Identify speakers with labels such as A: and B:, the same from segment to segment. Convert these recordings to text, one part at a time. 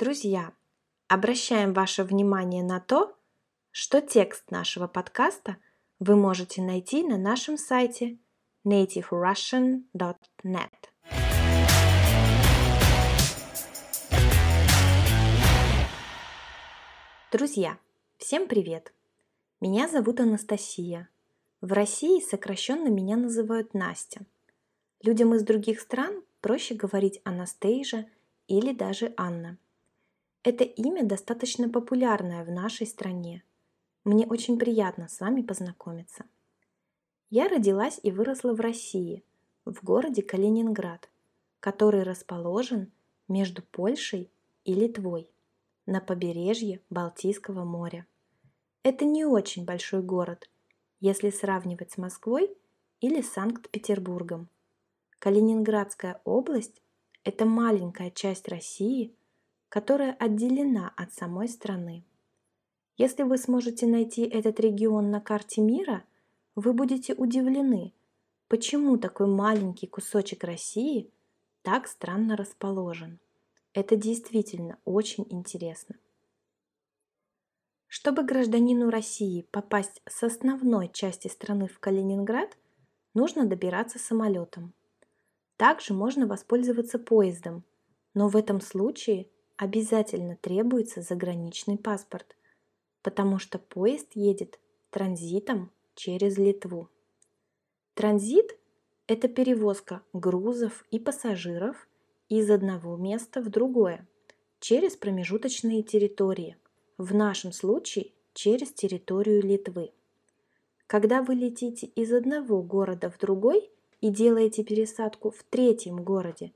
A: Друзья, обращаем ваше внимание на то, что текст нашего подкаста вы можете найти на нашем сайте nativerussian.net. Друзья, всем привет! Меня зовут Анастасия. В России сокращенно меня называют Настя. Людям из других стран проще говорить Анастейжа или даже Анна. Это имя достаточно популярное в нашей стране. Мне очень приятно с вами познакомиться. Я родилась и выросла в России, в городе Калининград, который расположен между Польшей и Литвой на побережье Балтийского моря. Это не очень большой город, если сравнивать с Москвой или Санкт-Петербургом. Калининградская область – это маленькая часть России, которая отделена от самой страны. Если вы сможете найти этот регион на карте мира, вы будете удивлены, почему такой маленький кусочек России так странно расположен. Это действительно очень интересно. Чтобы гражданину России попасть с основной части страны в Калининград, нужно добираться самолетом. Также можно воспользоваться поездом, но в этом случае обязательно требуется заграничный паспорт, потому что поезд едет транзитом через Литву. Транзит – это перевозка грузов и пассажиров из одного места в другое через промежуточные территории – в нашем случае через территорию Литвы. Когда вы летите из одного города в другой и делаете пересадку в третьем городе,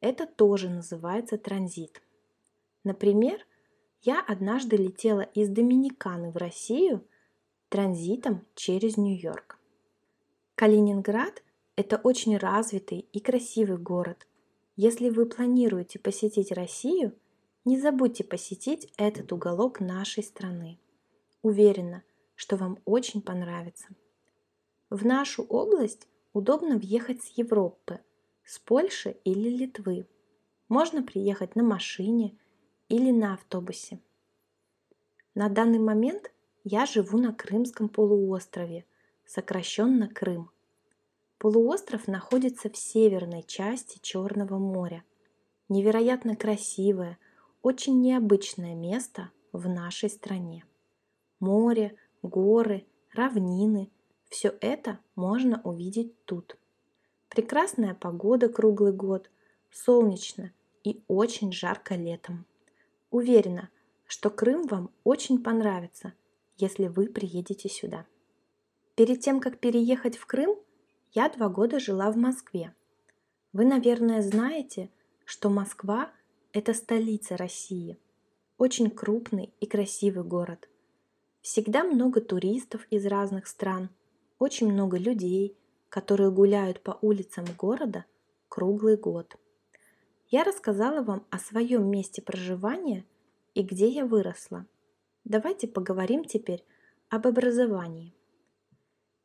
A: это тоже называется транзит. Например, я однажды летела из Доминиканы в Россию транзитом через Нью-Йорк. Калининград – это очень развитый и красивый город. Если вы планируете посетить Россию – не забудьте посетить этот уголок нашей страны. Уверена, что вам очень понравится. В нашу область удобно въехать с Европы, с Польши или Литвы. Можно приехать на машине или на автобусе. На данный момент я живу на Крымском полуострове, сокращенно Крым. Полуостров находится в северной части Черного моря. Невероятно красивое, очень необычное место в нашей стране. Море, горы, равнины – все это можно увидеть тут. Прекрасная погода круглый год, солнечно и очень жарко летом. Уверена, что Крым вам очень понравится, если вы приедете сюда. Перед тем, как переехать в Крым, я два года жила в Москве. Вы, наверное, знаете, что Москва это столица России. Очень крупный и красивый город. Всегда много туристов из разных стран, очень много людей, которые гуляют по улицам города круглый год. Я рассказала вам о своем месте проживания и где я выросла. Давайте поговорим теперь об образовании.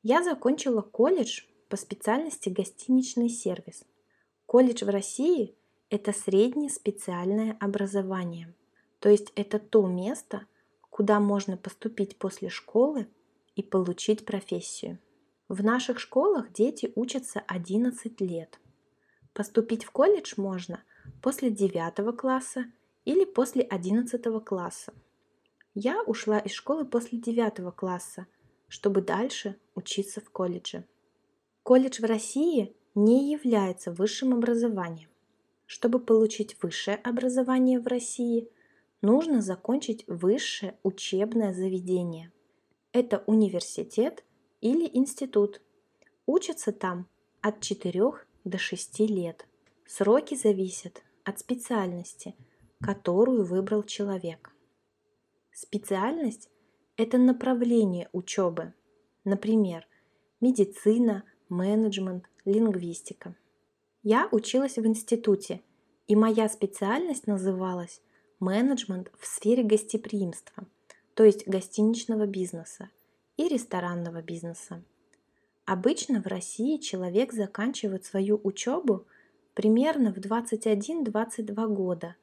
A: Я закончила колледж по специальности гостиничный сервис. Колледж в России – это среднее специальное образование. То есть это то место, куда можно поступить после школы и получить профессию. В наших школах дети учатся 11 лет. Поступить в колледж можно после 9 класса или после 11 класса. Я ушла из школы после 9 класса, чтобы дальше учиться в колледже. Колледж в России не является высшим образованием. Чтобы получить высшее образование в России, нужно закончить высшее учебное заведение. Это университет или институт. Учатся там от 4 до 6 лет. Сроки зависят от специальности, которую выбрал человек. Специальность – это направление учебы, например, медицина, менеджмент, лингвистика – я училась в институте, и моя специальность называлась менеджмент в сфере гостеприимства, то есть гостиничного бизнеса и ресторанного бизнеса. Обычно в России человек заканчивает свою учебу примерно в 21-22 года,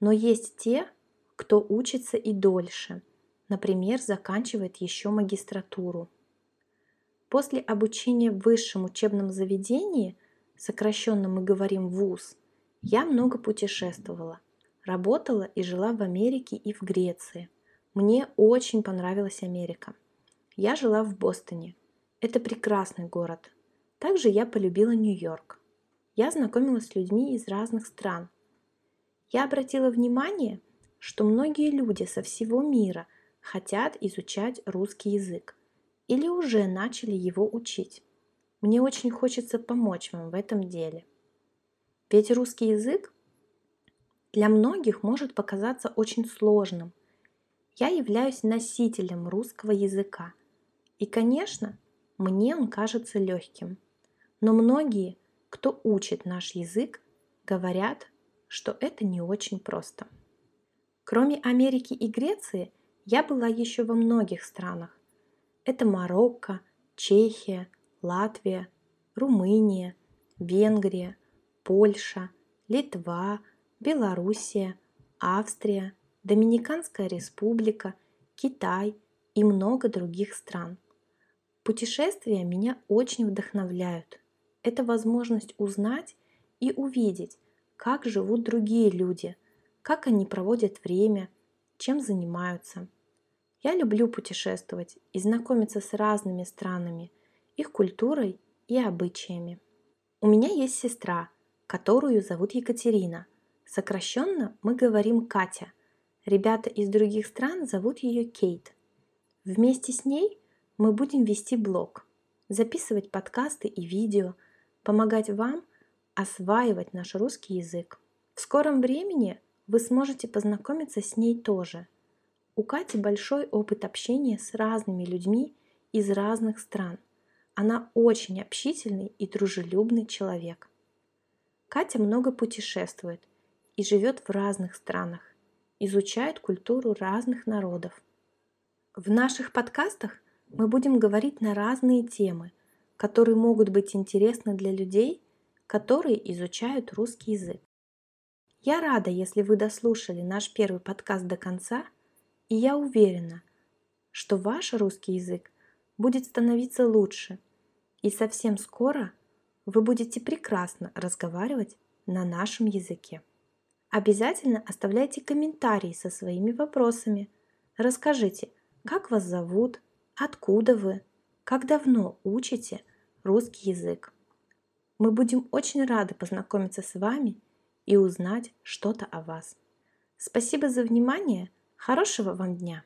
A: Но есть те, кто учится и дольше, например, заканчивает еще магистратуру. После обучения в высшем учебном заведении, сокращенно мы говорим ВУЗ, я много путешествовала, работала и жила в Америке и в Греции. Мне очень понравилась Америка. Я жила в Бостоне. Это прекрасный город. Также я полюбила Нью-Йорк. Я знакомилась с людьми из разных стран. Я обратила внимание, что многие люди со всего мира хотят изучать русский язык или уже начали его учить. Мне очень хочется помочь вам в этом деле. Ведь русский язык для многих может показаться очень сложным. Я являюсь носителем русского языка. И, конечно, мне он кажется легким. Но многие, кто учит наш язык, говорят, что это не очень просто. Кроме Америки и Греции, я была еще во многих странах. Это Марокко, Чехия, Латвия, Румыния, Венгрия, Польша, Литва, Белоруссия, Австрия, Доминиканская республика, Китай и много других стран. Путешествия меня очень вдохновляют. Это возможность узнать и увидеть, как живут другие люди, как они проводят время, чем занимаются – я люблю путешествовать и знакомиться с разными странами, их культурой и обычаями. У меня есть сестра, которую зовут Екатерина. Сокращенно мы говорим Катя. Ребята из других стран зовут ее Кейт. Вместе с ней мы будем вести блог, записывать подкасты и видео, помогать вам осваивать наш русский язык. В скором времени вы сможете познакомиться с ней тоже – у Кати большой опыт общения с разными людьми из разных стран. Она очень общительный и дружелюбный человек. Катя много путешествует и живет в разных странах, изучает культуру разных народов. В наших подкастах мы будем говорить на разные темы, которые могут быть интересны для людей, которые изучают русский язык. Я рада, если вы дослушали наш первый подкаст до конца – и я уверена, что ваш русский язык будет становиться лучше, и совсем скоро вы будете прекрасно разговаривать на нашем языке. Обязательно оставляйте комментарии со своими вопросами. Расскажите, как вас зовут, откуда вы, как давно учите русский язык. Мы будем очень рады познакомиться с вами и узнать что-то о вас. Спасибо за внимание – Хорошего вам дня!